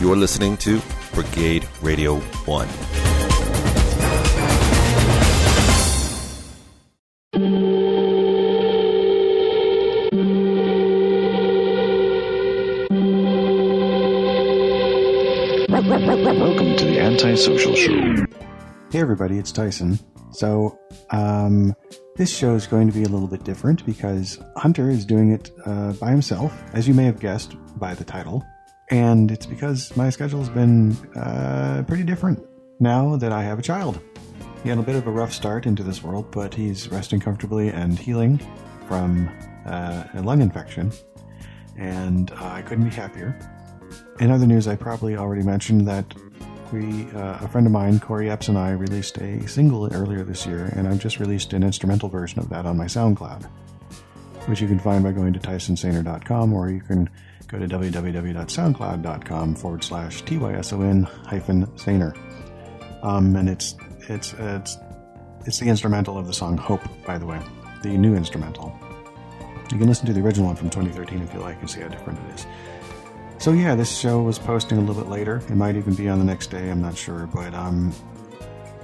You're listening to Brigade Radio 1. Welcome to the Antisocial Show. Hey everybody, it's Tyson. So, um, this show is going to be a little bit different because Hunter is doing it uh, by himself, as you may have guessed by the title. And it's because my schedule has been uh, pretty different now that I have a child. He had a bit of a rough start into this world, but he's resting comfortably and healing from uh, a lung infection. And I couldn't be happier. In other news, I probably already mentioned that we, uh, a friend of mine, Corey Epps, and I released a single earlier this year, and I've just released an instrumental version of that on my SoundCloud, which you can find by going to tysonsaner.com, or you can go to www.soundcloud.com forward slash tyson hyphen saner. Um, and it's it's it's it's the instrumental of the song Hope, by the way, the new instrumental. You can listen to the original one from 2013 if you like and see how different it is. So yeah, this show was posting a little bit later. It might even be on the next day. I'm not sure, but um,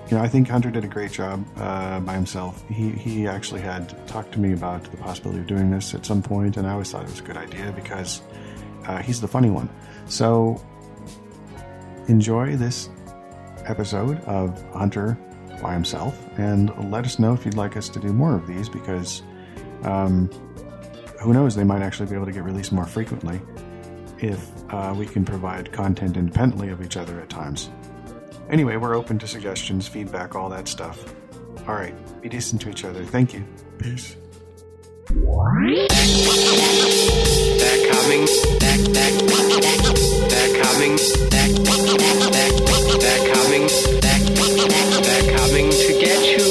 you know, I think Hunter did a great job uh, by himself. He he actually had talked to me about the possibility of doing this at some point, and I always thought it was a good idea because uh, he's the funny one. So enjoy this episode of Hunter by himself, and let us know if you'd like us to do more of these because um, who knows, they might actually be able to get released more frequently if uh, we can provide content independently of each other at times. Anyway, we're open to suggestions, feedback, all that stuff. All right, be decent to each other. Thank you. Peace. They're coming. They're, they're, they're coming. They're, they're, coming. They're coming to get you.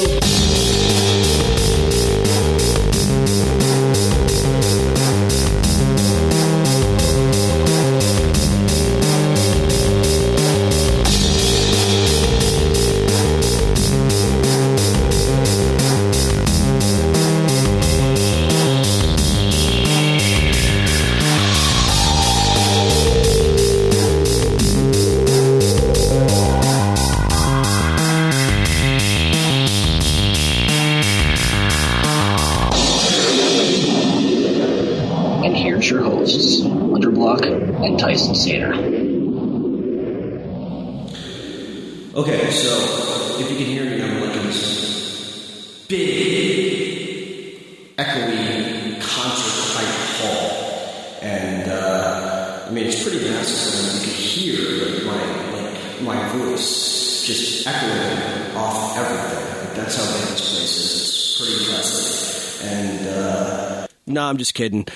No, I'm just kidding.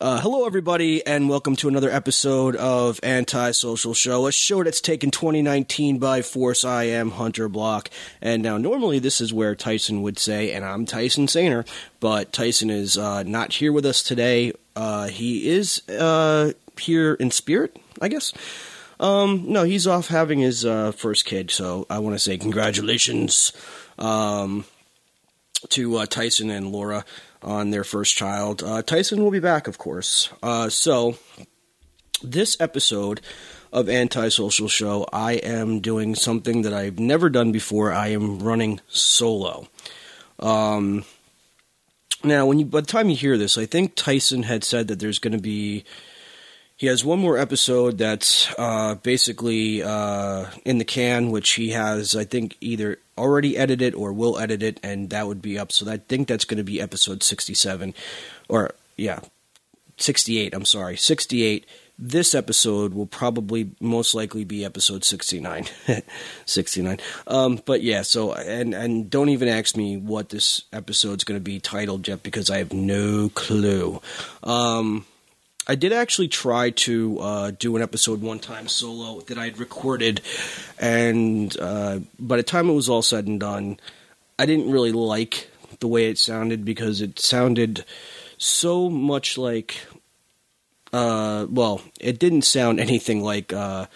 Uh, hello, everybody, and welcome to another episode of Anti-Social Show, a show that's taken 2019 by force. I am Hunter Block, and now normally this is where Tyson would say, and I'm Tyson Saner, but Tyson is uh, not here with us today. Uh, he is uh, here in spirit, I guess. Um, no, he's off having his uh, first kid, so I want to say congratulations um, to uh, Tyson and Laura on their first child. Uh, Tyson will be back, of course. Uh, so, this episode of Antisocial Show, I am doing something that I've never done before. I am running solo. Um, now, when you by the time you hear this, I think Tyson had said that there's going to be. He has one more episode that's uh, basically uh, in the can, which he has, I think, either already edited or will edit it, and that would be up. So I think that's going to be episode 67. Or, yeah, 68, I'm sorry, 68. This episode will probably most likely be episode 69. 69. Um, but yeah, so, and, and don't even ask me what this episode's going to be titled yet because I have no clue. Um, I did actually try to uh, do an episode one time solo that I had recorded, and uh, by the time it was all said and done, I didn't really like the way it sounded because it sounded so much like. Uh, well, it didn't sound anything like uh,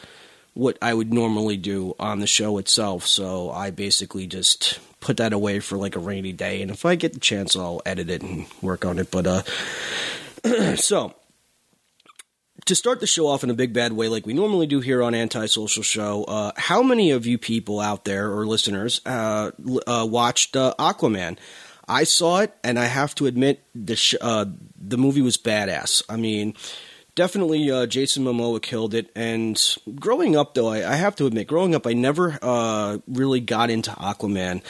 what I would normally do on the show itself, so I basically just put that away for like a rainy day, and if I get the chance, I'll edit it and work on it. But uh, so to start the show off in a big bad way, like we normally do here on Antisocial Show, uh, how many of you people out there or listeners uh, uh, watched uh, Aquaman? I saw it, and I have to admit the sh- uh, the movie was badass. I mean, definitely uh, Jason Momoa killed it. And growing up, though, I, I have to admit, growing up, I never really got into Aquaman.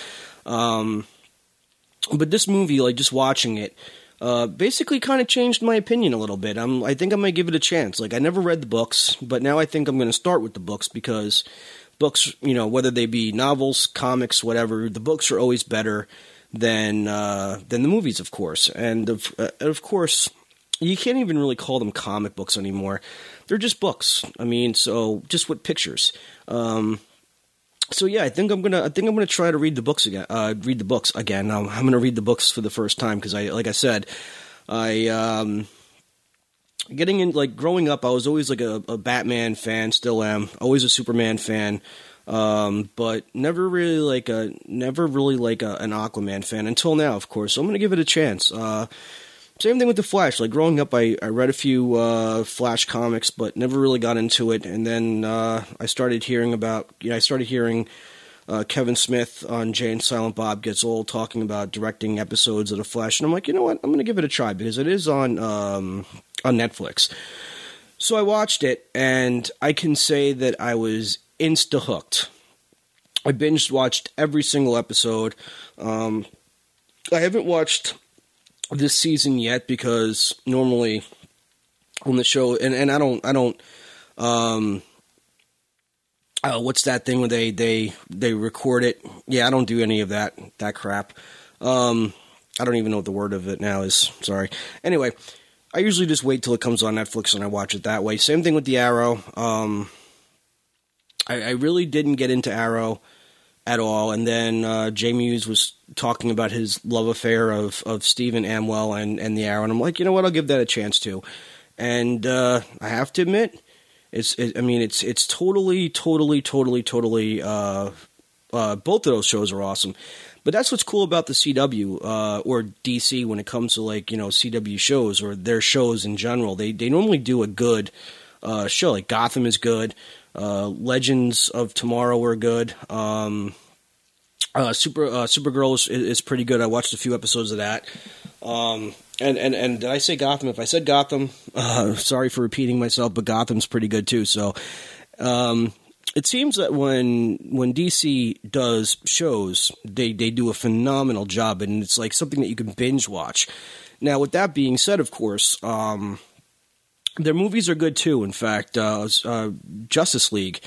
Um, but this movie, like just watching it, uh, basically kind of changed my opinion a little bit. I'm, I think I might give it a chance. Like I never read the books, but now I think I'm going to start with the books because books, you know, whether they be novels, comics, whatever, the books are always better than uh, than the movies, of course. And of uh, of course, you can't even really call them comic books anymore. They're just books. I mean, so just with pictures. Um, so yeah, I think I'm gonna. I think I'm gonna try to read the books again. Uh, read the books again. I'm, I'm gonna read the books for the first time because I, like I said, I um, getting in like growing up. I was always like a, a Batman fan. Still am. Always a Superman fan. Um, but never really like a never really like a, an Aquaman fan until now, of course. So I'm gonna give it a chance. Uh, same thing with the Flash. Like growing up, I, I read a few uh, Flash comics, but never really got into it. And then uh, I started hearing about, you know, I started hearing uh, Kevin Smith on Jay and Silent Bob Gets Old talking about directing episodes of the Flash, and I'm like, you know what, I'm going to give it a try because it is on um, on Netflix. So I watched it, and I can say that I was insta hooked. I binge watched every single episode. Um, I haven't watched this season yet because normally on the show and, and I don't I don't um uh, what's that thing where they they they record it? Yeah I don't do any of that that crap. Um I don't even know what the word of it now is. Sorry. Anyway I usually just wait till it comes on Netflix and I watch it that way. Same thing with the Arrow. Um I, I really didn't get into Arrow at all. And then uh, Jamie Hughes was talking about his love affair of of Stephen Amell and and the Arrow, and I'm like, you know what, I'll give that a chance too. And uh, I have to admit, it's it, I mean, it's it's totally, totally, totally, totally. Uh, uh, both of those shows are awesome. But that's what's cool about the CW uh, or DC when it comes to like you know CW shows or their shows in general. They they normally do a good uh, show. Like Gotham is good. Uh, Legends of Tomorrow were good. Um, uh, Super uh, Supergirl is, is pretty good. I watched a few episodes of that. Um, and, and and did I say Gotham? If I said Gotham, uh, sorry for repeating myself, but Gotham's pretty good too. So, um, it seems that when when DC does shows, they they do a phenomenal job, and it's like something that you can binge watch. Now, with that being said, of course, um, their movies are good too. In fact, uh, uh, Justice League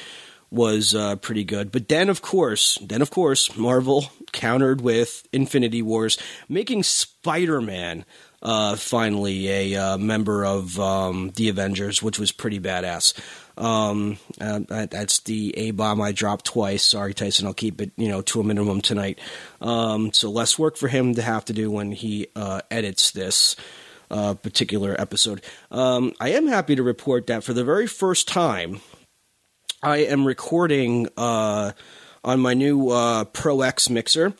was uh, pretty good. But then, of course, then of course, Marvel countered with Infinity Wars, making Spider Man uh, finally a uh, member of um, the Avengers, which was pretty badass. Um, uh, that's the A bomb I dropped twice. Sorry, Tyson. I'll keep it, you know, to a minimum tonight. Um, so less work for him to have to do when he uh, edits this uh, particular episode. Um, I am happy to report that for the very first time, I am recording uh, on my new uh, Pro X mixer.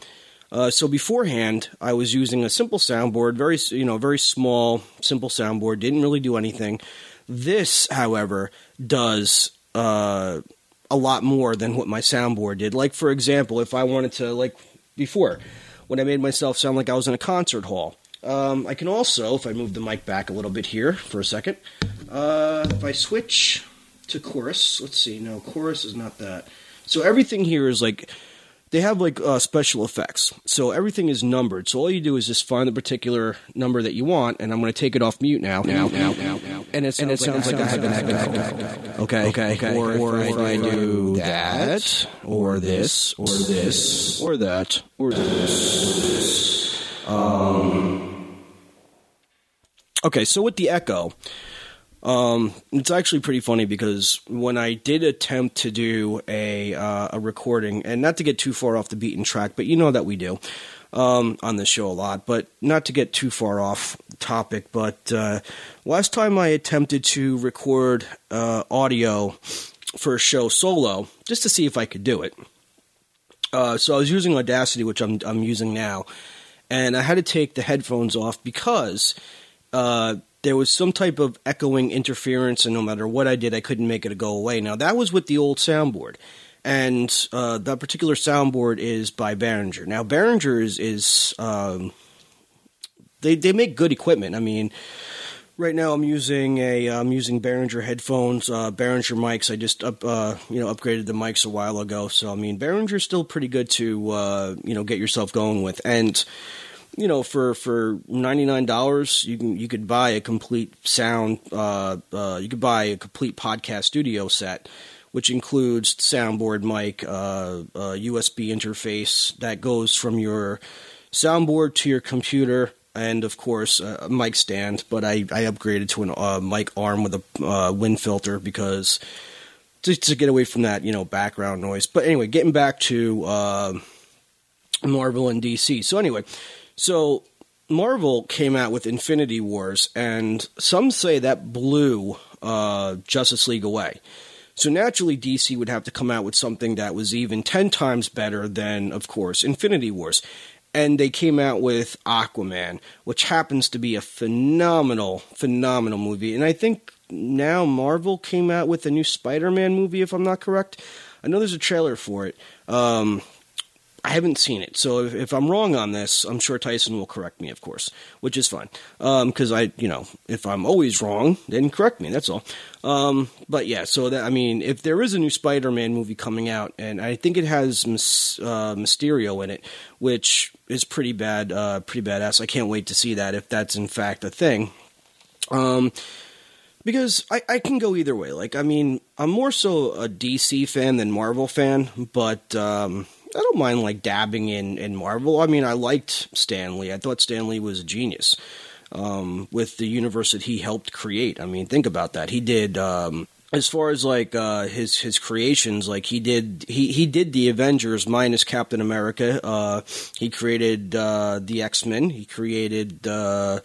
Uh, so beforehand, I was using a simple soundboard, very you know, very small, simple soundboard. Didn't really do anything. This, however, does uh, a lot more than what my soundboard did. Like for example, if I wanted to, like before, when I made myself sound like I was in a concert hall. Um, I can also, if I move the mic back a little bit here for a second, uh, if I switch to chorus, let's see, no, chorus is not that. So everything here is like, they have like uh, special effects. So everything is numbered. So all you do is just find the particular number that you want, and I'm going to take it off mute now, now, now, now, now. And it sounds, like, I have an echo. Okay, okay, okay. Or, or if I do that, or this, or this, or that, or this. Um, okay, so with the echo, um, it's actually pretty funny because when I did attempt to do a uh, a recording, and not to get too far off the beaten track, but you know that we do um, on this show a lot, but not to get too far off topic. But uh, last time I attempted to record uh, audio for a show solo, just to see if I could do it. Uh, so I was using Audacity, which I'm I'm using now, and I had to take the headphones off because uh, there was some type of echoing interference, and no matter what I did, I couldn't make it go away. Now that was with the old soundboard, and uh, that particular soundboard is by Behringer. Now Behringer is, is um, they they make good equipment. I mean. Right now, I'm using a I'm using Behringer headphones, uh, Behringer mics. I just up uh, you know upgraded the mics a while ago, so I mean Behringer's still pretty good to uh, you know get yourself going with. And you know for for ninety nine dollars, you can you could buy a complete sound. Uh, uh, you could buy a complete podcast studio set, which includes soundboard mic, uh, USB interface that goes from your soundboard to your computer and of course uh, a mic stand. But I, I upgraded to a uh, mic arm with a uh, wind filter because to, to, get away from that you know background noise. But anyway, getting back to uh, Marvel and DC. So anyway, so Marvel came out with Infinity Wars, and some say that blew uh, Justice League away. So naturally, DC would have to come out with something that was even 10 times better than, of course, Infinity Wars and they came out with Aquaman, which happens to be a phenomenal, phenomenal movie. And I think now Marvel came out with a new Spider-Man movie, if I'm not correct. I know there's a trailer for it. Um, I haven't seen it, so if, if, I'm wrong on this, I'm sure Tyson will correct me, of course, which is fine. Because um, I, you know, if I'm always wrong, then correct me. That's all. Um, but yeah, so that I mean, if there is a new Spider-Man movie coming out, and I think it has uh, Mysterio in it, which is pretty bad, uh, pretty badass. I can't wait to see that if that's in fact a thing. Um, because I, I can go either way. Like, I mean, I'm more so a DC fan than Marvel fan, but um, I don't mind like dabbing in in Marvel. I mean, I liked Stan Lee. I thought Stan Lee was a genius um, with the universe that he helped create. I mean, think about that. He did. Um, as far as like uh, his his creations, like he did he he did the Avengers minus Captain America. Uh, he created uh, the X Men. He created uh,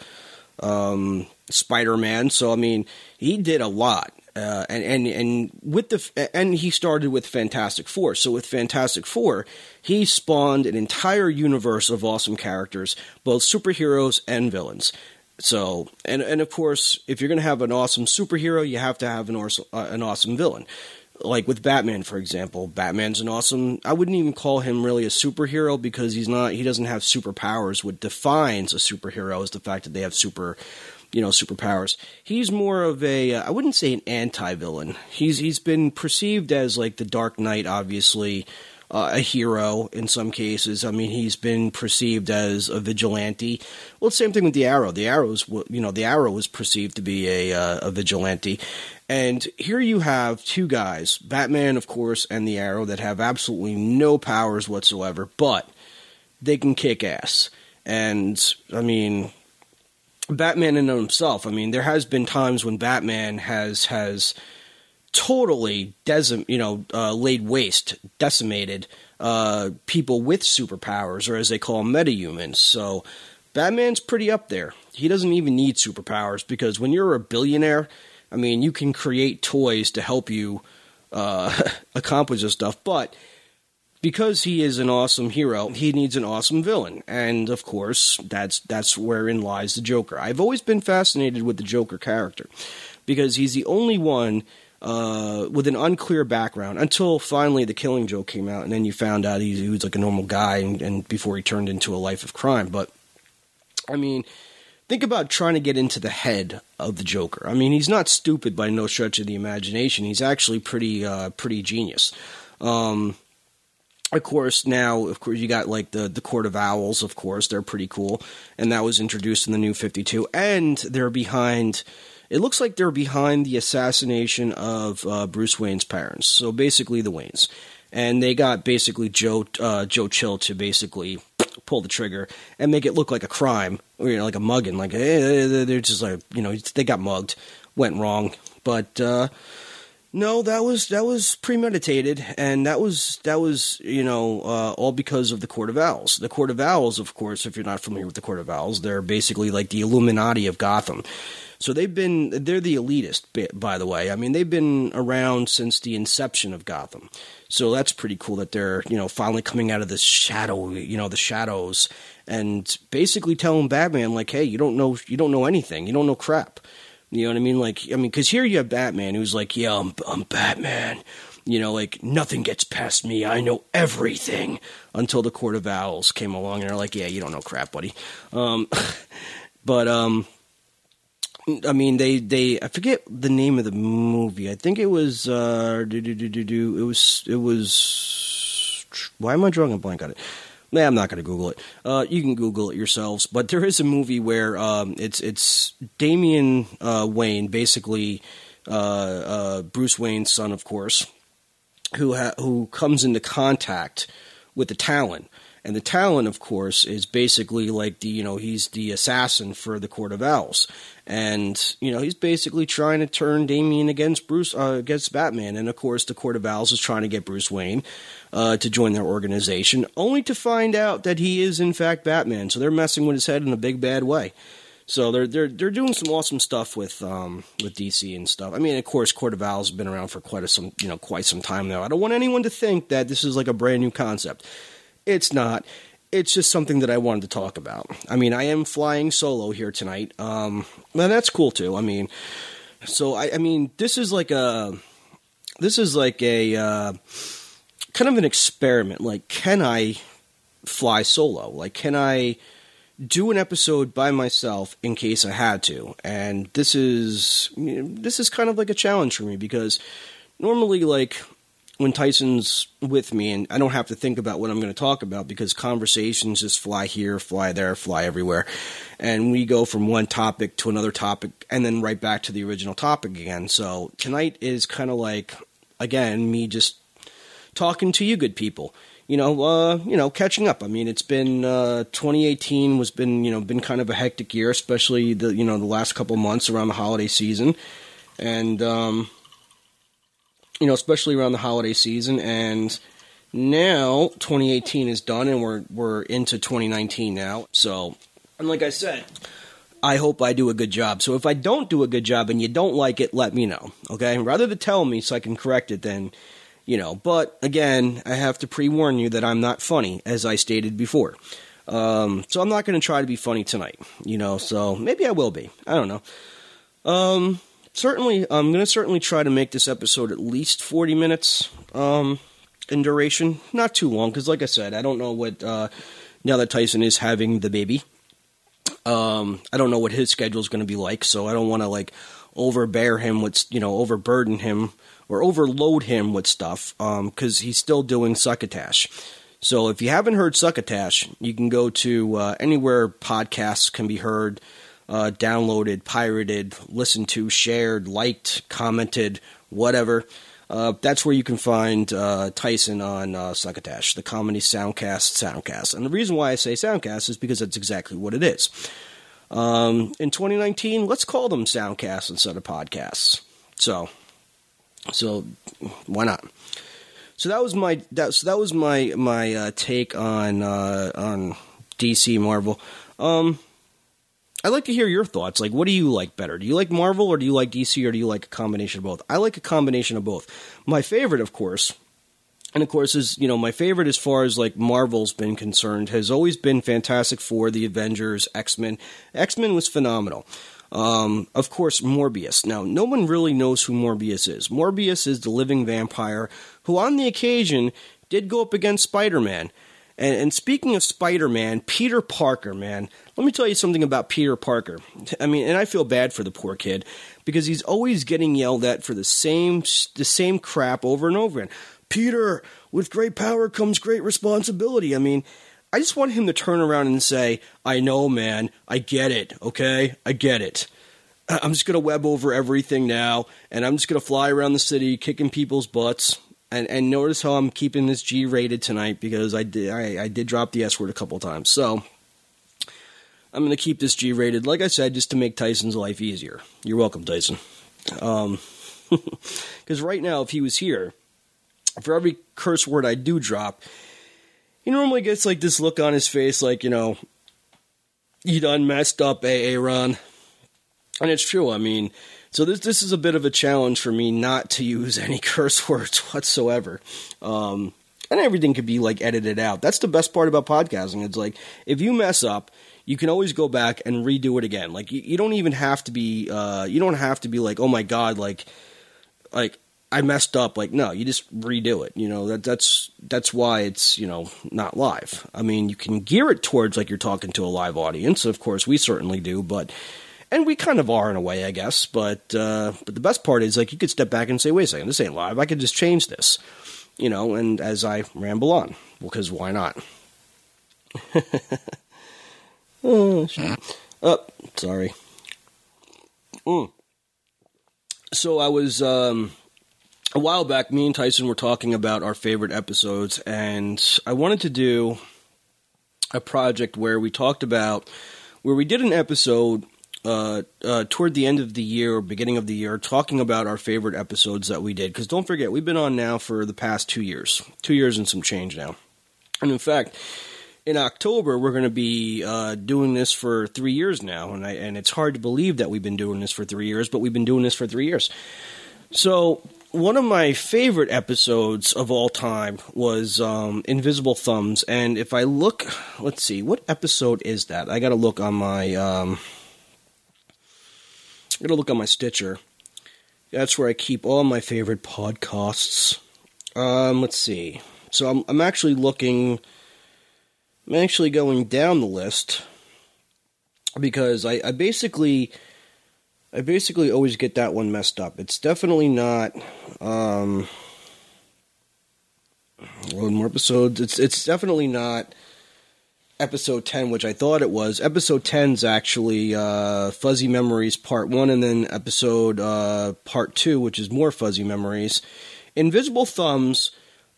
um, Spider Man. So I mean, he did a lot. Uh, and and and with the and he started with Fantastic Four. So with Fantastic Four, he spawned an entire universe of awesome characters, both superheroes and villains. So and and of course, if you're going to have an awesome superhero, you have to have an awesome uh, an awesome villain. Like with Batman, for example, Batman's an awesome. I wouldn't even call him really a superhero because he's not. He doesn't have superpowers. What defines a superhero is the fact that they have super you know superpowers. He's more of a uh, I wouldn't say an anti-villain. He's he's been perceived as like the Dark Knight obviously uh, a hero in some cases. I mean, he's been perceived as a vigilante. Well, same thing with the Arrow. The Arrow's, you know, the Arrow was perceived to be a uh, a vigilante, and here you have two guys, Batman, of course, and the Arrow, that have absolutely no powers whatsoever, but they can kick ass. And I mean, Batman in himself. I mean, there has been times when Batman has has totally decim- you know, uh, laid waste, decimated uh, people with superpowers, or as they call them, metahumans. So Batman's pretty up there. He doesn't even need superpowers because when you're a billionaire, I mean, you can create toys to help you uh, accomplish this stuff, but because he is an awesome hero, he needs an awesome villain, and of course, that's that's wherein lies the Joker. I've always been fascinated with the Joker character because he's the only one uh, with an unclear background until finally the Killing Joke came out, and then you found out he, he was like a normal guy, and, and before he turned into a life of crime. But I mean, think about trying to get into the head of the Joker. I mean, he's not stupid by no stretch of the imagination. He's actually pretty uh, pretty genius. Um, of course, now of course you got like the the Court of Owls. Of course, they're pretty cool, and that was introduced in the New Fifty Two, and they're behind. It looks like they're behind the assassination of uh, Bruce Wayne's parents. So basically, the Waynes, and they got basically Joe uh, Joe Chill to basically pull the trigger and make it look like a crime, or you know, like a mugging. Like hey, they're just like you know they got mugged, went wrong, but. Uh, no, that was that was premeditated, and that was that was you know uh, all because of the Court of Owls. The Court of Owls, of course, if you're not familiar with the Court of Owls, they're basically like the Illuminati of Gotham. So they've been they're the elitist, by the way. I mean, they've been around since the inception of Gotham. So that's pretty cool that they're you know finally coming out of this shadow, you know, the shadows, and basically telling Batman like, "Hey, you don't know you don't know anything. You don't know crap." You know what I mean? Like, I mean, because here you have Batman who's like, "Yeah, I'm, I'm Batman." You know, like nothing gets past me. I know everything. Until the Court of Owls came along and they're like, "Yeah, you don't know crap, buddy." Um, but um, I mean, they they I forget the name of the movie. I think it was uh, do do do do do. It was it was. Why am I drawing a blank on it? Nah, I'm not going to Google it. Uh, you can Google it yourselves. But there is a movie where um, it's it's Damian uh, Wayne, basically uh, uh, Bruce Wayne's son, of course, who ha- who comes into contact with the Talon. And the Talon, of course, is basically like the you know he's the assassin for the Court of Owls, and you know he's basically trying to turn Damian against Bruce uh, against Batman, and of course the Court of Owls is trying to get Bruce Wayne uh, to join their organization, only to find out that he is in fact Batman. So they're messing with his head in a big bad way. So they're they're they're doing some awesome stuff with um, with DC and stuff. I mean, of course, Court of Owls has been around for quite a some you know quite some time now. I don't want anyone to think that this is like a brand new concept. It's not. It's just something that I wanted to talk about. I mean, I am flying solo here tonight. Um, and that's cool too. I mean, so I, I mean, this is like a, this is like a, uh, kind of an experiment. Like, can I fly solo? Like, can I do an episode by myself in case I had to? And this is, this is kind of like a challenge for me because normally, like, when Tyson's with me and I don't have to think about what I'm going to talk about because conversations just fly here, fly there, fly everywhere. And we go from one topic to another topic and then right back to the original topic again. So tonight is kind of like, again, me just talking to you good people. You know, uh, you know, catching up. I mean, it's been uh, 2018 was been you know been kind of a hectic year, especially the you know the last couple months around the holiday season, and um, you know, especially around the holiday season. And now 2018 is done, and we're we're into 2019 now. So, and like I said, I hope I do a good job. So if I don't do a good job and you don't like it, let me know. Okay, rather than tell me so I can correct it, then you know. But again, I have to pre warn you that I'm not funny, as I stated before. Um, so I'm not going to try to be funny tonight, you know. So maybe I will be. I don't know. Um, certainly, I'm going to certainly try to make this episode at least 40 minutes um, in duration. Not too long, because like I said, I don't know what, uh, now that Tyson is having the baby, um, I don't know what his schedule is going to be like, so I don't want to, like, overbear him with, you know, overburden him or overload him with stuff, because he's still doing succotash. So if you haven't heard Succotash, you can go to uh, anywhere podcasts can be heard uh, downloaded, pirated, listened to, shared, liked, commented, whatever. Uh, that's where you can find uh, Tyson on uh, Succotash, the comedy soundcast, soundcast. And the reason why I say soundcast is because that's exactly what it is. Um, in 2019, let's call them soundcasts instead of podcasts. So, so why not? So that was my that so that was my my uh, take on uh, on DC Marvel. Um, I'd like to hear your thoughts. Like, what do you like better? Do you like Marvel or do you like DC or do you like a combination of both? I like a combination of both. My favorite, of course, and of course, is you know my favorite as far as like Marvel's been concerned has always been Fantastic Four, the Avengers, X Men. X Men was phenomenal. Um, of course, Morbius. Now, no one really knows who Morbius is. Morbius is the living vampire who, on the occasion, did go up against Spider Man. And, and, speaking of Spider Man, Peter Parker, man, let me tell you something about Peter Parker. I mean, and I feel bad for the poor kid because he's always getting yelled at for the same the same crap over and over again. Peter, with great power comes great responsibility. I mean, I just want him to turn around and say, I know, man. I get it. Okay? I get it. I'm just going to web over everything now, and I'm just going to fly around the city kicking people's butts. And, and notice how I'm keeping this G rated tonight because I did I, I did drop the S word a couple times. So I'm going to keep this G rated, like I said, just to make Tyson's life easier. You're welcome, Tyson. Um, because right now, if he was here, for every curse word I do drop, he normally gets like this look on his face, like, you know, you done messed up, AA Ron. And it's true. I mean, so this this is a bit of a challenge for me not to use any curse words whatsoever. Um, and everything could be like edited out. That's the best part about podcasting. It's like if you mess up, you can always go back and redo it again. Like you, you don't even have to be uh, you don't have to be like, oh my god, like like I messed up. Like no, you just redo it. You know that that's that's why it's you know not live. I mean, you can gear it towards like you're talking to a live audience. Of course, we certainly do, but and we kind of are in a way, I guess. But uh, but the best part is like you could step back and say, wait a second, this ain't live. I could just change this, you know. And as I ramble on, because why not? oh, oh, sorry. Mm. So I was um, a while back. Me and Tyson were talking about our favorite episodes, and I wanted to do a project where we talked about where we did an episode uh, uh, toward the end of the year or beginning of the year, talking about our favorite episodes that we did. Because don't forget, we've been on now for the past two years, two years and some change now. And in fact, in October, we're going to be uh, doing this for three years now, and I, and it's hard to believe that we've been doing this for three years, but we've been doing this for three years. So one of my favorite episodes of all time was um, Invisible Thumbs, and if I look, let's see, what episode is that? I got to look on my. Um, To look on my Stitcher. That's where I keep all my favorite podcasts. Um, let's see. So I'm I'm actually looking. I'm actually going down the list because I, I basically I basically always get that one messed up. It's definitely not um load more episodes. It's it's definitely not episode 10 which I thought it was. Episode 10 is actually uh Fuzzy Memories part 1 and then episode uh part 2 which is more Fuzzy Memories. Invisible Thumbs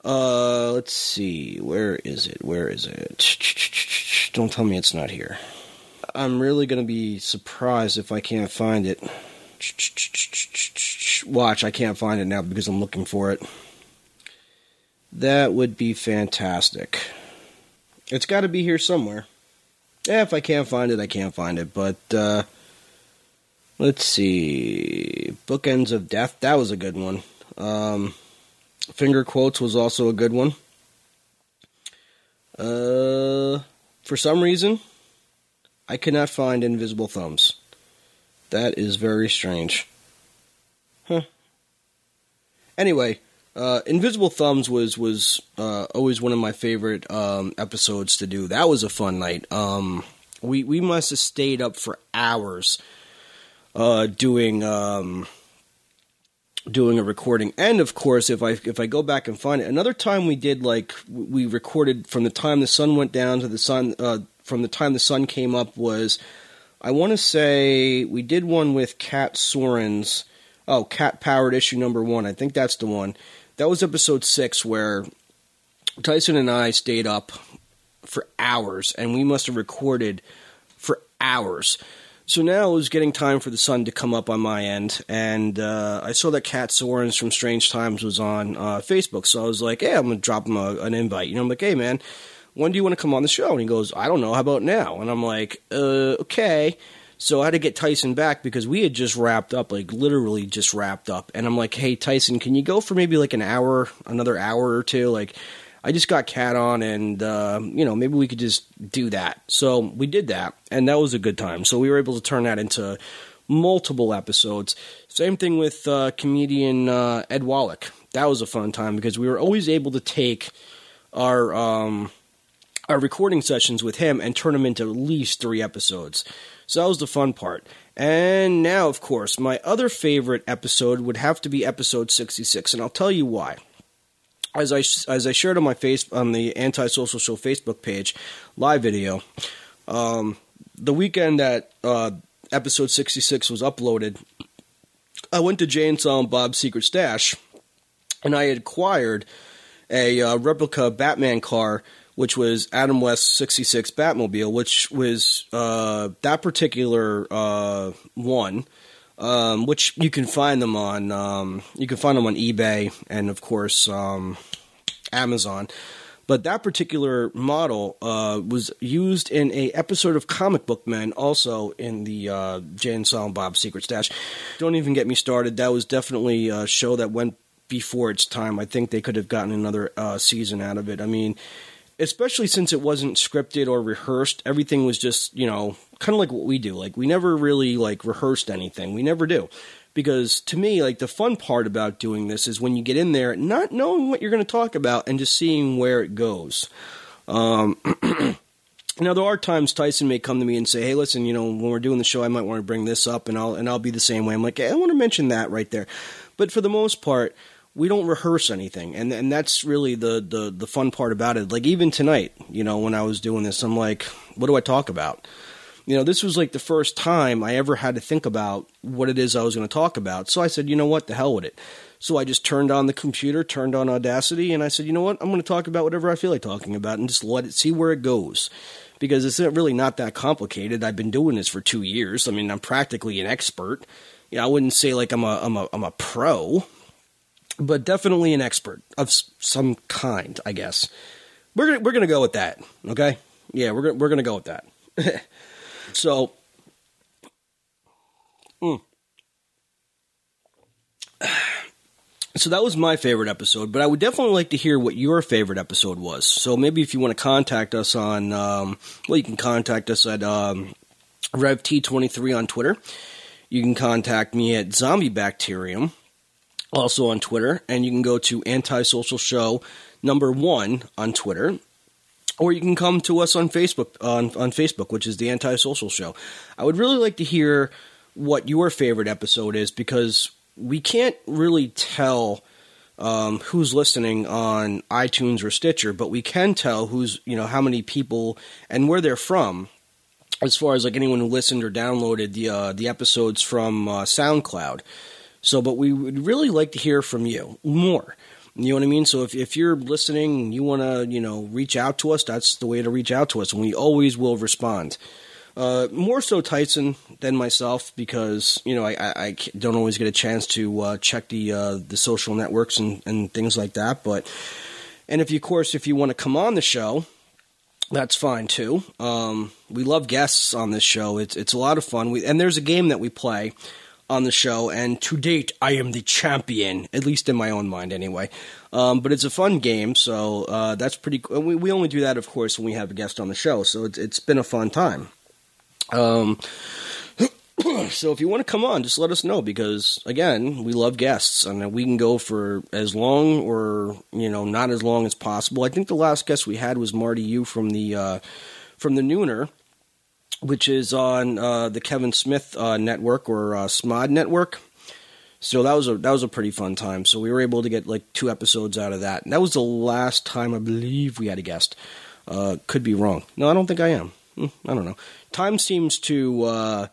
uh let's see. Where is it? Where is it? Don't tell me it's not here. I'm really going to be surprised if I can't find it. Watch, I can't find it now because I'm looking for it. That would be fantastic. It's got to be here somewhere. Yeah, if I can't find it, I can't find it. But uh, let's see. Bookends of Death. That was a good one. Um, Finger Quotes was also a good one. Uh, for some reason, I cannot find Invisible Thumbs. That is very strange. Huh. Anyway, uh, Invisible Thumbs was was uh, always one of my favorite um, episodes to do. That was a fun night. Um, we we must have stayed up for hours uh, doing um, doing a recording. And of course, if I if I go back and find it, another time we did like we recorded from the time the sun went down to the sun uh, from the time the sun came up was I want to say we did one with Cat Soren's oh Cat Powered issue number one. I think that's the one. That was episode six where Tyson and I stayed up for hours and we must have recorded for hours. So now it was getting time for the sun to come up on my end, and uh, I saw that Cat Sorens from Strange Times was on uh, Facebook. So I was like, "Hey, I'm gonna drop him a, an invite." You know, I'm like, "Hey, man, when do you want to come on the show?" And he goes, "I don't know. How about now?" And I'm like, uh, "Okay." So I had to get Tyson back because we had just wrapped up, like literally just wrapped up. And I'm like, "Hey, Tyson, can you go for maybe like an hour, another hour or two? Like, I just got Cat on, and uh, you know maybe we could just do that. So we did that, and that was a good time. So we were able to turn that into multiple episodes. Same thing with uh, comedian uh, Ed Wallach. That was a fun time because we were always able to take our um, our recording sessions with him and turn them into at least three episodes. So that was the fun part. And now, of course, my other favorite episode would have to be episode 66, and I'll tell you why as I as I shared on my face on the anti-social Show Facebook page, live video, um, the weekend that uh, episode sixty six was uploaded, I went to Jay and Bob's Secret Stash, and I had acquired a uh, replica Batman car, which was Adam West's sixty six Batmobile, which was uh, that particular uh, one um, which you can find them on. Um, you can find them on eBay and of course um, Amazon. But that particular model uh, was used in a episode of Comic Book Men, also in the uh, Jay and Silent Bob Secret Stash. Don't even get me started. That was definitely a show that went before its time. I think they could have gotten another uh, season out of it. I mean, especially since it wasn't scripted or rehearsed, everything was just you know kind of like what we do. Like we never really like rehearsed anything. We never do. Because to me, like the fun part about doing this is when you get in there, not knowing what you're going to talk about and just seeing where it goes. Um, Now there are times Tyson may come to me and say, "Hey, listen, you know, when we're doing the show, I might want to bring this up," and I'll and I'll be the same way. I'm like, hey, "I want to mention that right there," but for the most part, we don't rehearse anything, and and that's really the the the fun part about it. Like even tonight, you know, when I was doing this, I'm like, "What do I talk about?" You know, this was like the first time I ever had to think about what it is I was going to talk about. So I said, "You know what? The hell with it." So I just turned on the computer, turned on Audacity, and I said, "You know what? I'm going to talk about whatever I feel like talking about, and just let it see where it goes." because it's really not that complicated. I've been doing this for two years. I mean, I'm practically an expert. You know, I wouldn't say like I'm a I'm a I'm a pro, but definitely an expert of some kind, I guess. We're gonna, we're gonna go with that, okay? Yeah, we're gonna, we're gonna go with that. so, mm. So that was my favorite episode, but I would definitely like to hear what your favorite episode was. So maybe if you want to contact us on, um, well, you can contact us at um, RevT23 on Twitter. You can contact me at Zombie Bacterium, also on Twitter, and you can go to Antisocial Show number one on Twitter, or you can come to us on Facebook on on Facebook, which is the Antisocial Show. I would really like to hear what your favorite episode is because we can't really tell um, who's listening on iTunes or Stitcher, but we can tell who's you know how many people and where they're from, as far as like anyone who listened or downloaded the uh, the episodes from uh, SoundCloud. So, but we would really like to hear from you more. You know what I mean? So if, if you're listening, you want to, you know, reach out to us, that's the way to reach out to us, and we always will respond. Uh, more so Tyson than myself because you know I, I, I don't always get a chance to uh, check the uh, the social networks and, and things like that. But and if you, of course, if you want to come on the show, that's fine too. Um, we love guests on this show. It's it's a lot of fun. We, and there's a game that we play on the show, and to date, I am the champion, at least in my own mind, anyway. Um, but it's a fun game, so uh, that's pretty. cool. We we only do that, of course, when we have a guest on the show. So it's it's been a fun time. Um, so if you want to come on, just let us know because again, we love guests and we can go for as long or you know not as long as possible. I think the last guest we had was Marty Yu from the uh, from the Nooner, which is on uh, the Kevin Smith uh, network or uh, Smod network. So that was a that was a pretty fun time. So we were able to get like two episodes out of that. And that was the last time I believe we had a guest. Uh, could be wrong. No, I don't think I am. Hmm, I don't know time seems to uh,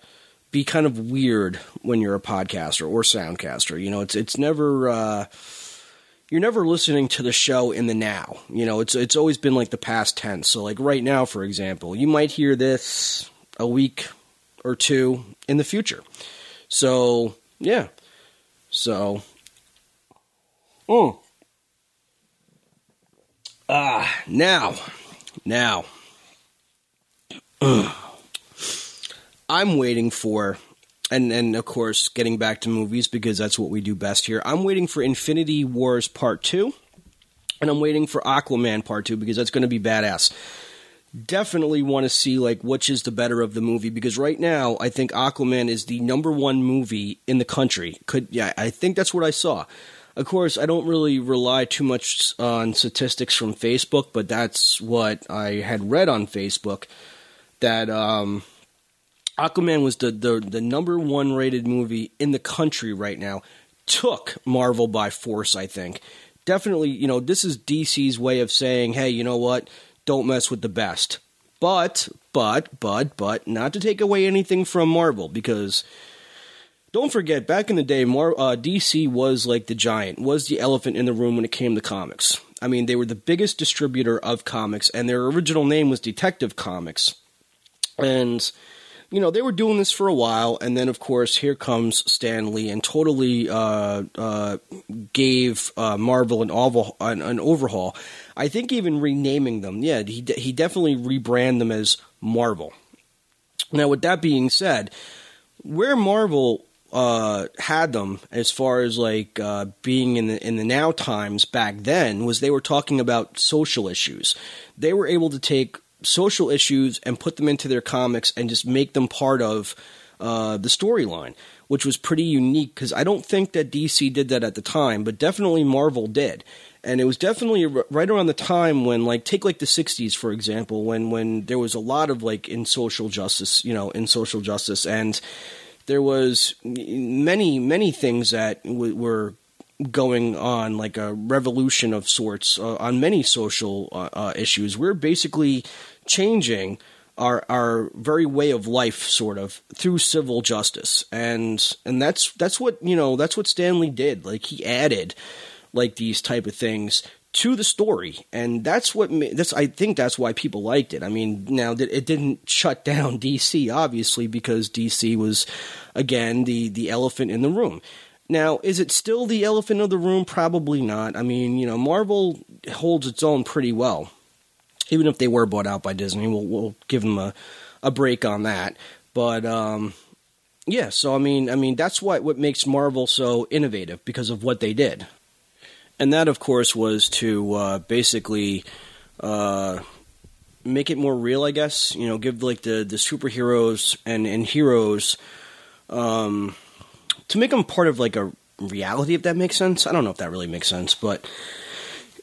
be kind of weird when you're a podcaster or soundcaster. You know, it's it's never uh, you're never listening to the show in the now. You know, it's it's always been like the past tense. So like right now, for example, you might hear this a week or two in the future. So yeah, so. Mm. Ah, now, now. I'm waiting for, and and of course, getting back to movies because that's what we do best here. I'm waiting for Infinity Wars Part Two, and I'm waiting for Aquaman Part Two because that's going to be badass. Definitely want to see like which is the better of the movie because right now I think Aquaman is the number one movie in the country. Could yeah, I think that's what I saw. Of course, I don't really rely too much on statistics from Facebook, but that's what I had read on Facebook that um, Aquaman was the, the, the number one rated movie in the country right now. Took Marvel by force, I think. Definitely, you know, this is DC's way of saying, hey, you know what? Don't mess with the best. But, but, but, but, not to take away anything from Marvel, because don't forget, back in the day, Mar- uh, DC was like the giant, was the elephant in the room when it came to comics. I mean, they were the biggest distributor of comics, and their original name was Detective Comics. And you know, they were doing this for a while, and then of course here comes Stan Lee and totally uh, uh, gave uh, Marvel an, oval, an, an, overhaul. I think even renaming them. Yeah, he he definitely rebranded them as Marvel. Now, with that being said, where Marvel uh, had them as far as like uh, being in the in the now times back then was they were talking about social issues. They were able to take social issues and put them into their comics and just make them part of uh, the storyline, which was pretty unique because I don't think that DC did that at the time, but definitely Marvel did. And it was definitely right around the time when, like, take like the '60s for example, when when there was a lot of like in social justice, you know, in social justice, and there was many many things that w- were going on like a revolution of sorts uh, on many social uh, uh, issues we're basically changing our our very way of life sort of through civil justice. And and that's that's what you know that's what Stan Lee did. Like he added like these type of things to the story. And that's what that's I think that's why people liked it. I mean now it didn't shut down DC obviously because DC was again the the elephant in the room. Now is it still the elephant of the room? Probably not. I mean you know Marvel holds its own pretty well even if they were bought out by Disney, we'll, we'll give them a, a break on that. But um, yeah, so I mean, I mean that's what what makes Marvel so innovative because of what they did, and that of course was to uh, basically uh, make it more real. I guess you know, give like the the superheroes and and heroes um, to make them part of like a reality. If that makes sense, I don't know if that really makes sense, but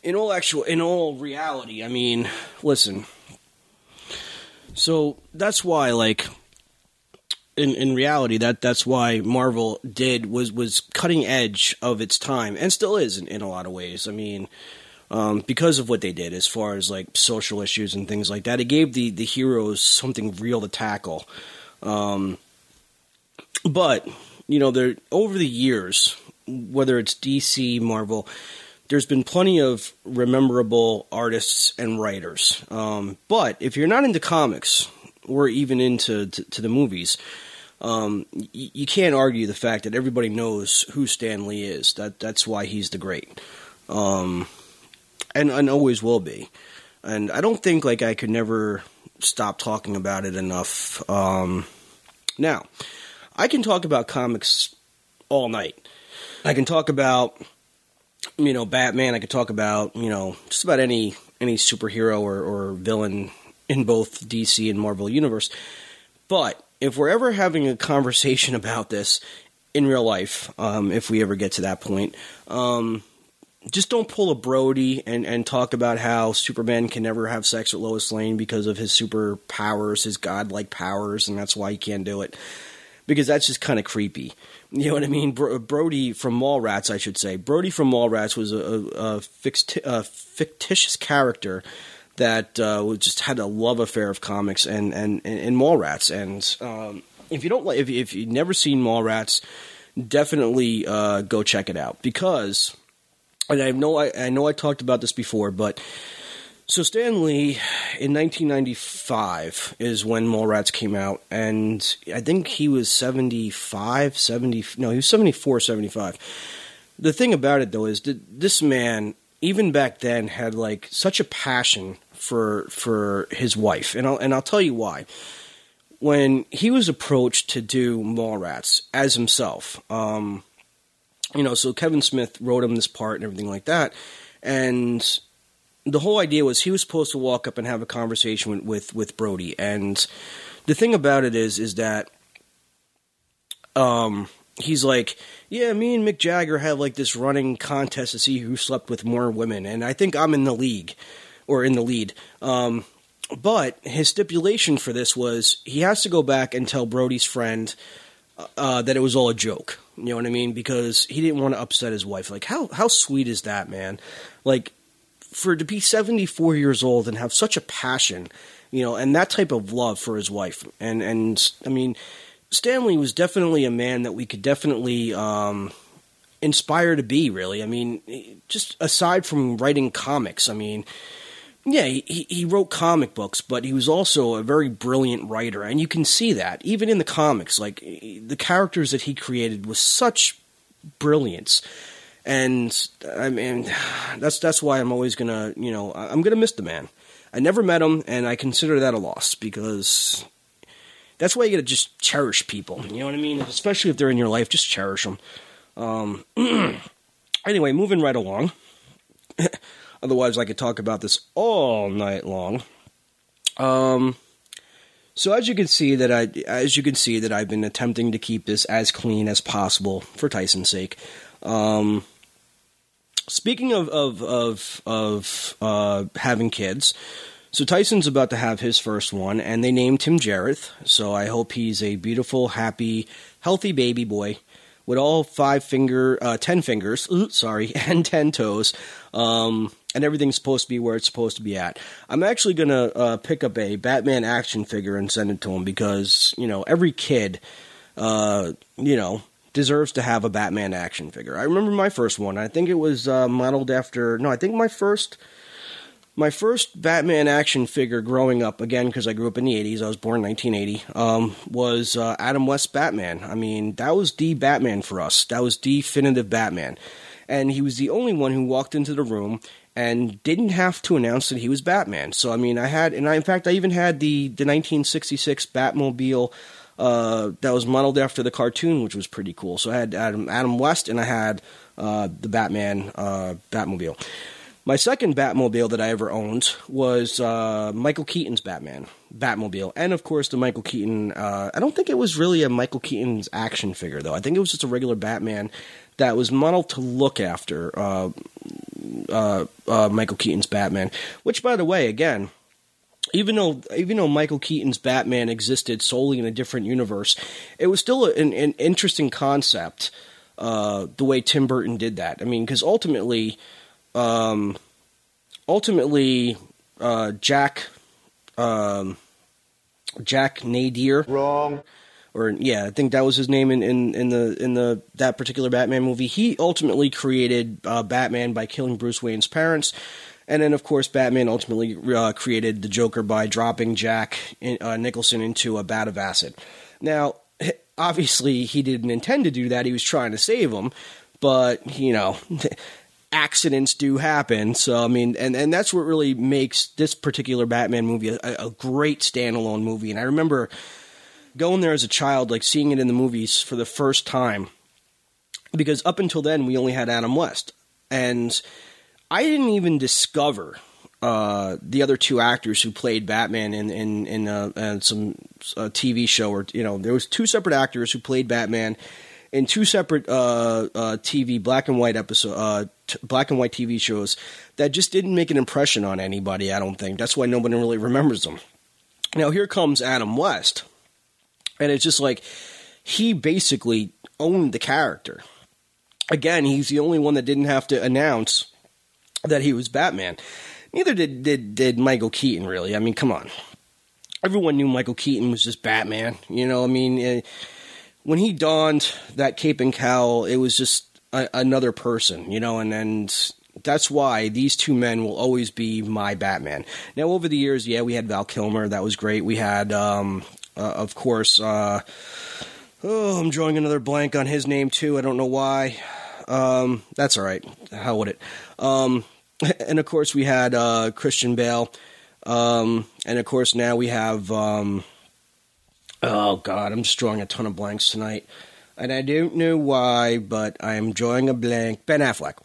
in all actual in all reality, I mean, listen. So that's why like in in reality that that's why Marvel did was was cutting edge of its time and still is in, in a lot of ways. I mean, um, because of what they did as far as like social issues and things like that, it gave the the heroes something real to tackle. Um, but you know, there over the years, whether it's DC, Marvel, there's been plenty of rememberable artists and writers. Um, but if you're not into comics or even into to, to the movies, um, y- you can't argue the fact that everybody knows who Stan Lee is. That that's why he's the great, um, and and always will be. And I don't think like I could never stop talking about it enough. Um, now, I can talk about comics all night. I can talk about you know Batman. I could talk about you know just about any any superhero or, or villain in both DC and Marvel universe. But if we're ever having a conversation about this in real life, um, if we ever get to that point, um, just don't pull a Brody and, and talk about how Superman can never have sex with Lois Lane because of his superpowers, his godlike powers, and that's why he can't do it. Because that's just kind of creepy. You know what I mean? Bro- Brody from Mallrats, I should say. Brody from Mallrats was a, a, ficti- a fictitious character that uh, just had a love affair of comics and and and, and Mallrats. And um, if you don't like, if, if you've never seen Mallrats, definitely uh, go check it out because. And I know I, I know I talked about this before, but so Stan Lee in 1995 is when Mallrats came out, and I think he was 75, 70. No, he was 74, 75. The thing about it though is that this man, even back then, had like such a passion for for his wife, and I'll and I'll tell you why. When he was approached to do Mallrats as himself, um, you know, so Kevin Smith wrote him this part and everything like that, and the whole idea was he was supposed to walk up and have a conversation with, with, with Brody. And the thing about it is, is that um, he's like, yeah, me and Mick Jagger have like this running contest to see who slept with more women, and I think I'm in the league or in the lead. Um, but his stipulation for this was he has to go back and tell Brody's friend uh, that it was all a joke. You know what I mean? Because he didn't want to upset his wife. Like how how sweet is that, man? Like for to be 74 years old and have such a passion, you know, and that type of love for his wife. And and I mean, Stan Lee was definitely a man that we could definitely um, inspire to be. Really, I mean, just aside from writing comics, I mean. Yeah, he, he wrote comic books, but he was also a very brilliant writer, and you can see that even in the comics. Like the characters that he created was such brilliance and I mean that's that's why I'm always gonna you know I'm gonna miss the man. I never met him, and I consider that a loss because that's why you got to just cherish people. You know what I mean? Especially if they're in your life, just cherish them. Um, anyway, moving right along. Otherwise, I could talk about this all night long. Um, so as you can see that I, as you can see that I've been attempting to keep this as clean as possible for Tyson's sake. Um, speaking of of of, of uh, having kids, so Tyson's about to have his first one, and they named him Jareth. So I hope he's a beautiful, happy, healthy baby boy with all five finger, uh, ten fingers, ooh, sorry, and ten toes. Um, and everything's supposed to be where it's supposed to be at. I'm actually gonna uh, pick up a Batman action figure and send it to him because you know every kid, uh, you know, deserves to have a Batman action figure. I remember my first one. I think it was uh, modeled after. No, I think my first. My first Batman action figure growing up, again, because I grew up in the 80s, I was born in 1980, um, was uh, Adam West Batman. I mean, that was the Batman for us. That was definitive Batman. And he was the only one who walked into the room and didn't have to announce that he was Batman. So I mean, I had, and I, in fact, I even had the the 1966 Batmobile uh, that was modeled after the cartoon, which was pretty cool. So I had Adam Adam West, and I had uh, the Batman uh, Batmobile. My second Batmobile that I ever owned was uh, Michael Keaton's Batman Batmobile, and of course the Michael Keaton. I don't think it was really a Michael Keaton's action figure though. I think it was just a regular Batman that was modeled to look after uh, uh, uh, Michael Keaton's Batman. Which, by the way, again, even though even though Michael Keaton's Batman existed solely in a different universe, it was still an, an interesting concept. Uh, the way Tim Burton did that. I mean, because ultimately, um, ultimately, uh, Jack, um, Jack Napier, Wrong. or yeah, I think that was his name in, in, in the in the that particular Batman movie. He ultimately created uh, Batman by killing Bruce Wayne's parents, and then of course Batman ultimately uh, created the Joker by dropping Jack in, uh, Nicholson into a vat of acid. Now, obviously, he didn't intend to do that. He was trying to save him, but you know. accidents do happen. So I mean, and and that's what really makes this particular Batman movie a, a great standalone movie. And I remember going there as a child, like seeing it in the movies for the first time, because up until then we only had Adam West, and I didn't even discover uh, the other two actors who played Batman in in in uh, some uh, TV show, or you know, there was two separate actors who played Batman in two separate uh, uh, TV black and white episode, uh, t- black and white TV shows that just didn't make an impression on anybody. I don't think that's why nobody really remembers them. Now here comes Adam West, and it's just like he basically owned the character. Again, he's the only one that didn't have to announce that he was Batman. Neither did did, did Michael Keaton. Really, I mean, come on. Everyone knew Michael Keaton was just Batman. You know, I mean. Uh, when he donned that cape and cowl, it was just a, another person, you know, and and that's why these two men will always be my Batman. Now, over the years, yeah, we had Val Kilmer, that was great. We had, um, uh, of course, uh, oh, I'm drawing another blank on his name too. I don't know why. Um, that's all right. How would it? Um, and of course, we had uh, Christian Bale. Um, and of course, now we have. Um, Oh God, I'm just drawing a ton of blanks tonight, and I don't know why, but I'm drawing a blank. Ben Affleck.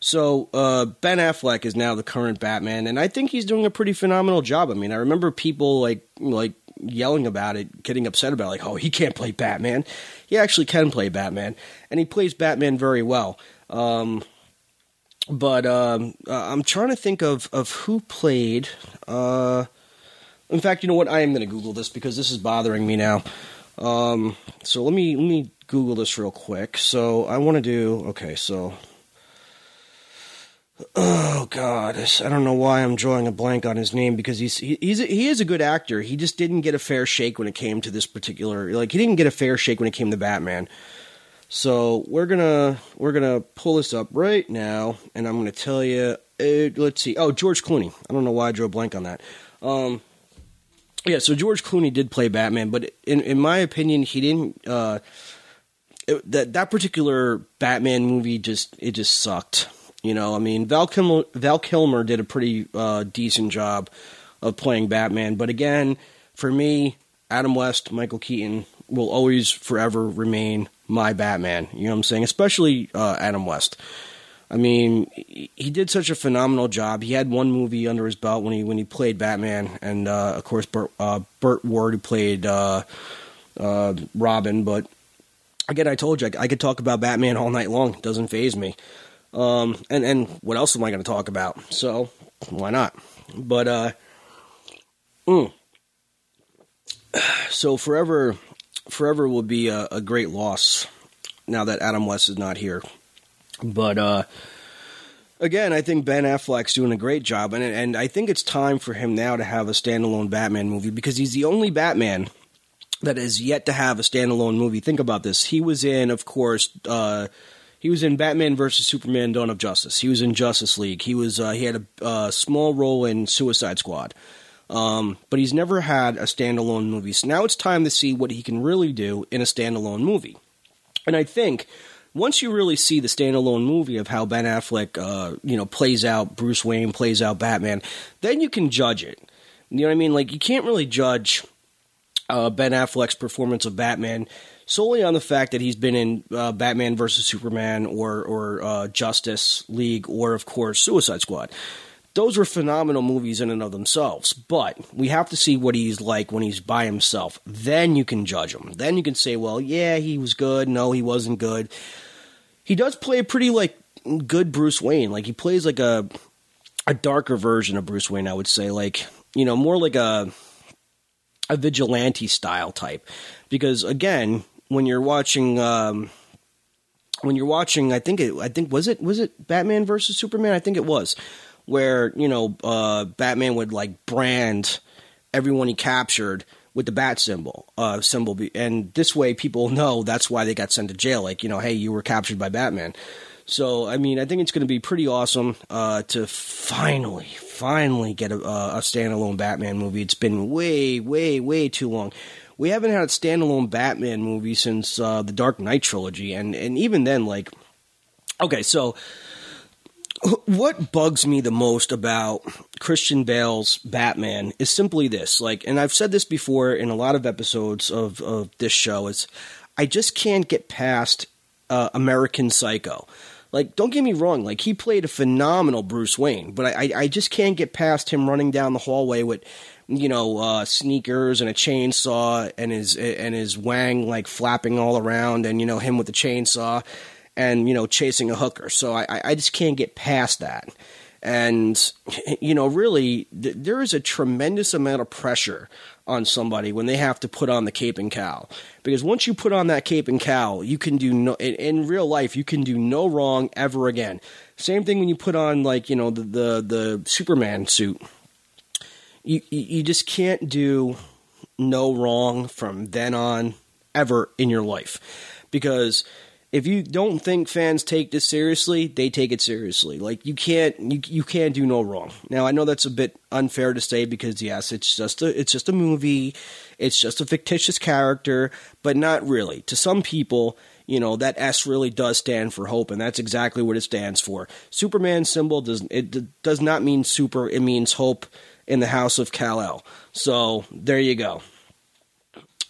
So uh, Ben Affleck is now the current Batman, and I think he's doing a pretty phenomenal job. I mean, I remember people like like yelling about it, getting upset about it, like, oh, he can't play Batman. He actually can play Batman, and he plays Batman very well. Um, but um, uh, I'm trying to think of of who played. Uh, in fact, you know what? I am going to Google this because this is bothering me now. Um, so let me let me Google this real quick. So I want to do okay. So oh god, I don't know why I'm drawing a blank on his name because he's he, he's he is a good actor. He just didn't get a fair shake when it came to this particular like he didn't get a fair shake when it came to Batman. So we're gonna we're gonna pull this up right now, and I'm gonna tell you. Uh, let's see. Oh, George Clooney. I don't know why I drew a blank on that. Um, yeah, so George Clooney did play Batman, but in in my opinion, he didn't. Uh, it, that that particular Batman movie just it just sucked. You know, I mean, Val Kilmer, Val Kilmer did a pretty uh, decent job of playing Batman, but again, for me, Adam West, Michael Keaton will always forever remain my Batman. You know what I'm saying? Especially uh, Adam West. I mean, he did such a phenomenal job. He had one movie under his belt when he when he played Batman, and uh, of course Burt, uh, Ward who played uh, uh, Robin. But again, I told you I, I could talk about Batman all night long. It doesn't faze me. Um, and and what else am I going to talk about? So why not? But uh, mm. so forever, forever will be a, a great loss now that Adam West is not here. But uh, again, I think Ben Affleck's doing a great job, and and I think it's time for him now to have a standalone Batman movie because he's the only Batman that has yet to have a standalone movie. Think about this. He was in, of course, uh, he was in Batman versus Superman: Dawn of Justice. He was in Justice League. He was uh, he had a uh, small role in Suicide Squad. Um, but he's never had a standalone movie. So now it's time to see what he can really do in a standalone movie. And I think once you really see the standalone movie of how Ben Affleck, uh, you know, plays out Bruce Wayne, plays out Batman, then you can judge it. You know what I mean? Like you can't really judge uh, Ben Affleck's performance of Batman solely on the fact that he's been in uh, Batman versus Superman or or uh, Justice League or of course Suicide Squad. Those were phenomenal movies in and of themselves, but we have to see what he's like when he's by himself. Then you can judge him. Then you can say, well, yeah, he was good. No, he wasn't good. He does play a pretty like good Bruce Wayne. Like he plays like a a darker version of Bruce Wayne, I would say. Like you know, more like a a vigilante style type. Because again, when you're watching um, when you're watching I think it I think was it was it Batman versus Superman? I think it was. Where, you know, uh, Batman would like brand everyone he captured with the bat symbol uh, symbol and this way people know that's why they got sent to jail like you know hey you were captured by batman. So i mean i think it's going to be pretty awesome uh, to finally finally get a, a standalone batman movie. It's been way way way too long. We haven't had a standalone Batman movie since uh, the Dark Knight trilogy, and and even then, like, okay, so what bugs me the most about Christian Bale's Batman is simply this, like, and I've said this before in a lot of episodes of of this show, is I just can't get past uh, American Psycho. Like, don't get me wrong, like he played a phenomenal Bruce Wayne, but I, I just can't get past him running down the hallway with you know, uh, sneakers and a chainsaw and his and his wang like flapping all around, and you know him with the chainsaw, and you know chasing a hooker. So I I just can't get past that, and you know really th- there is a tremendous amount of pressure on somebody when they have to put on the cape and cowl. Because once you put on that cape and cowl you can do no in, in real life you can do no wrong ever again. Same thing when you put on like you know the the, the superman suit. You you just can't do no wrong from then on ever in your life. Because if you don't think fans take this seriously, they take it seriously. Like you can't you you can't do no wrong. Now I know that's a bit unfair to say because yes, it's just a it's just a movie, it's just a fictitious character, but not really. To some people, you know that S really does stand for hope, and that's exactly what it stands for. Superman symbol does it does not mean super; it means hope in the house of Kal El. So there you go.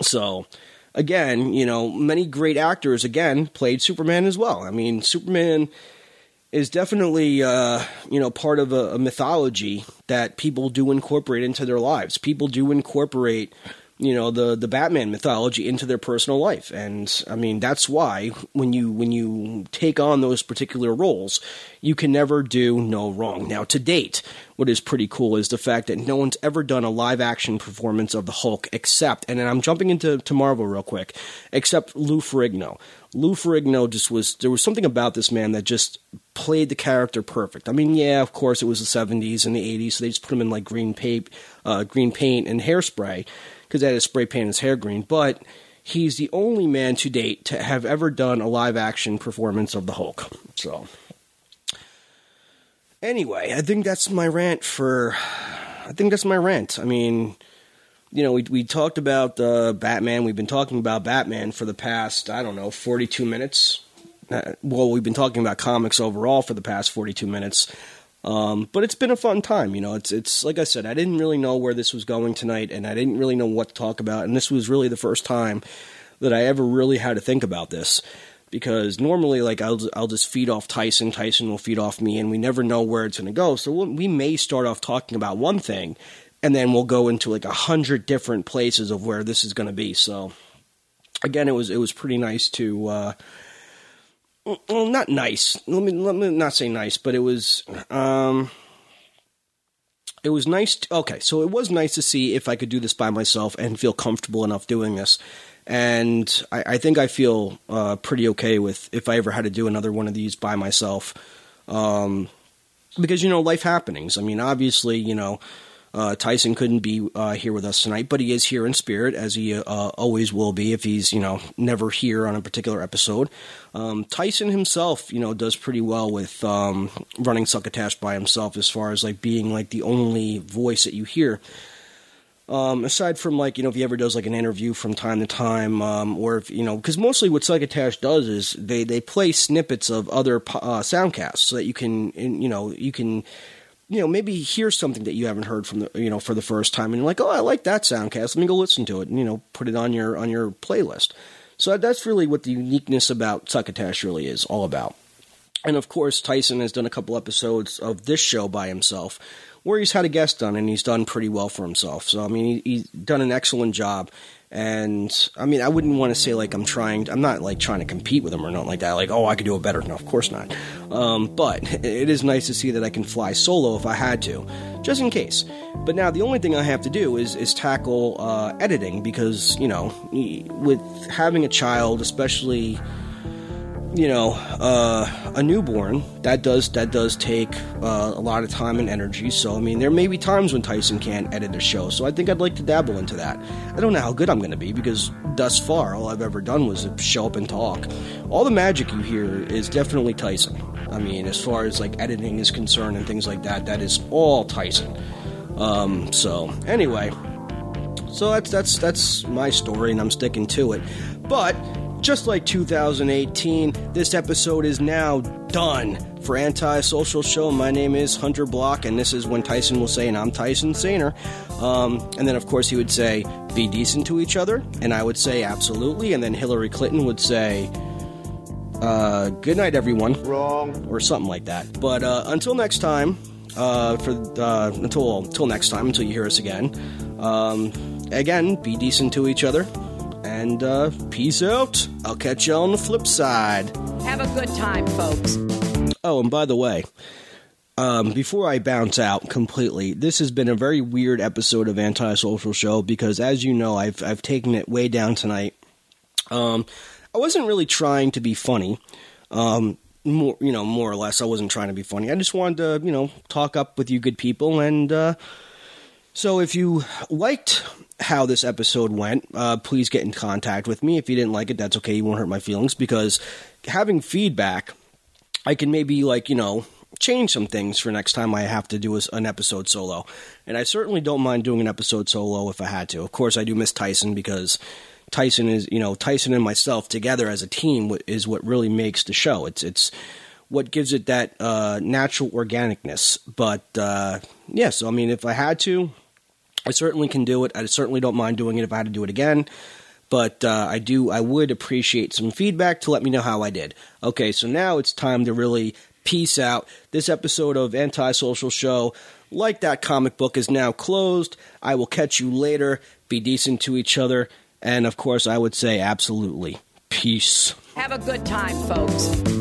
So again, you know, many great actors again played Superman as well. I mean, Superman is definitely uh, you know part of a, a mythology that people do incorporate into their lives. People do incorporate you know the the Batman mythology into their personal life, and I mean that's why when you when you take on those particular roles, you can never do no wrong. Now, to date, what is pretty cool is the fact that no one's ever done a live action performance of the Hulk except, and I'm jumping into to Marvel real quick, except Lou Ferrigno. Lou Ferrigno just was there was something about this man that just played the character perfect. I mean, yeah, of course it was the 70s and the 80s, so they just put him in like green paint, uh, green paint and hairspray because that is spray paint his hair green. But he's the only man to date to have ever done a live action performance of the Hulk. So, anyway, I think that's my rant for. I think that's my rant. I mean, you know, we we talked about uh, Batman. We've been talking about Batman for the past I don't know forty two minutes. Uh, well, we've been talking about comics overall for the past forty two minutes. Um, but it's been a fun time, you know. It's it's like I said, I didn't really know where this was going tonight, and I didn't really know what to talk about. And this was really the first time that I ever really had to think about this, because normally, like I'll I'll just feed off Tyson, Tyson will feed off me, and we never know where it's going to go. So we'll, we may start off talking about one thing, and then we'll go into like a hundred different places of where this is going to be. So again, it was it was pretty nice to. Uh, well, not nice. Let me let me not say nice, but it was um, it was nice. To, okay, so it was nice to see if I could do this by myself and feel comfortable enough doing this. And I, I think I feel uh, pretty okay with if I ever had to do another one of these by myself, um, because you know life happenings. I mean, obviously, you know uh, Tyson couldn't be uh, here with us tonight, but he is here in spirit, as he uh, always will be if he's you know never here on a particular episode. Um, Tyson himself, you know, does pretty well with um, running Succotash by himself, as far as like being like the only voice that you hear. Um, aside from like you know if he ever does like an interview from time to time, um, or if you know because mostly what Succotash does is they they play snippets of other uh, soundcasts so that you can you know you can you know, maybe hear something that you haven't heard from the, you know, for the first time, and you're like, oh, I like that soundcast. Let me go listen to it, and you know, put it on your on your playlist. So that's really what the uniqueness about Succotash really is all about. And of course, Tyson has done a couple episodes of this show by himself, where he's had a guest on, and he's done pretty well for himself. So I mean, he, he's done an excellent job. And I mean, I wouldn't want to say like I'm trying. I'm not like trying to compete with them or nothing like that. Like, oh, I could do it better. No, of course not. Um, but it is nice to see that I can fly solo if I had to, just in case. But now the only thing I have to do is is tackle uh, editing because you know, with having a child, especially you know, uh, a newborn that does that does take uh, a lot of time and energy. So I mean, there may be times when Tyson can't edit a show. So I think I'd like to dabble into that. I don't know how good I'm going to be because thus far all I've ever done was show up and talk. All the magic you hear is definitely Tyson. I mean, as far as like editing is concerned and things like that, that is all Tyson. Um, so anyway, so that's that's that's my story, and I'm sticking to it. But just like 2018, this episode is now done. For Anti-Social Show, my name is Hunter Block, and this is when Tyson will say, and I'm Tyson Saner. Um, and then, of course, he would say, be decent to each other. And I would say, absolutely. And then Hillary Clinton would say, uh, good night, everyone. Wrong. Or something like that. But uh, until next time, uh, for uh, until until next time, until you hear us again. Um, again, be decent to each other and uh, peace out. I'll catch you on the flip side. Have a good time, folks. Oh, and by the way, um, before I bounce out completely, this has been a very weird episode of Anti-Social Show because, as you know, I've I've taken it way down tonight. Um, I wasn't really trying to be funny. Um, more, you know, more or less, I wasn't trying to be funny. I just wanted to, you know, talk up with you good people. And uh, so, if you liked how this episode went, uh, please get in contact with me. If you didn't like it, that's okay. You won't hurt my feelings because having feedback, I can maybe like you know change some things for next time I have to do an episode solo. And I certainly don't mind doing an episode solo if I had to. Of course, I do miss Tyson because Tyson is you know Tyson and myself together as a team is what really makes the show. It's it's what gives it that uh, natural organicness. But uh, yeah, so I mean, if I had to, I certainly can do it. I certainly don't mind doing it if I had to do it again. But uh, I do. I would appreciate some feedback to let me know how I did. Okay, so now it's time to really peace out. This episode of Anti-Social Show, like that comic book, is now closed. I will catch you later. Be decent to each other, and of course, I would say absolutely peace. Have a good time, folks.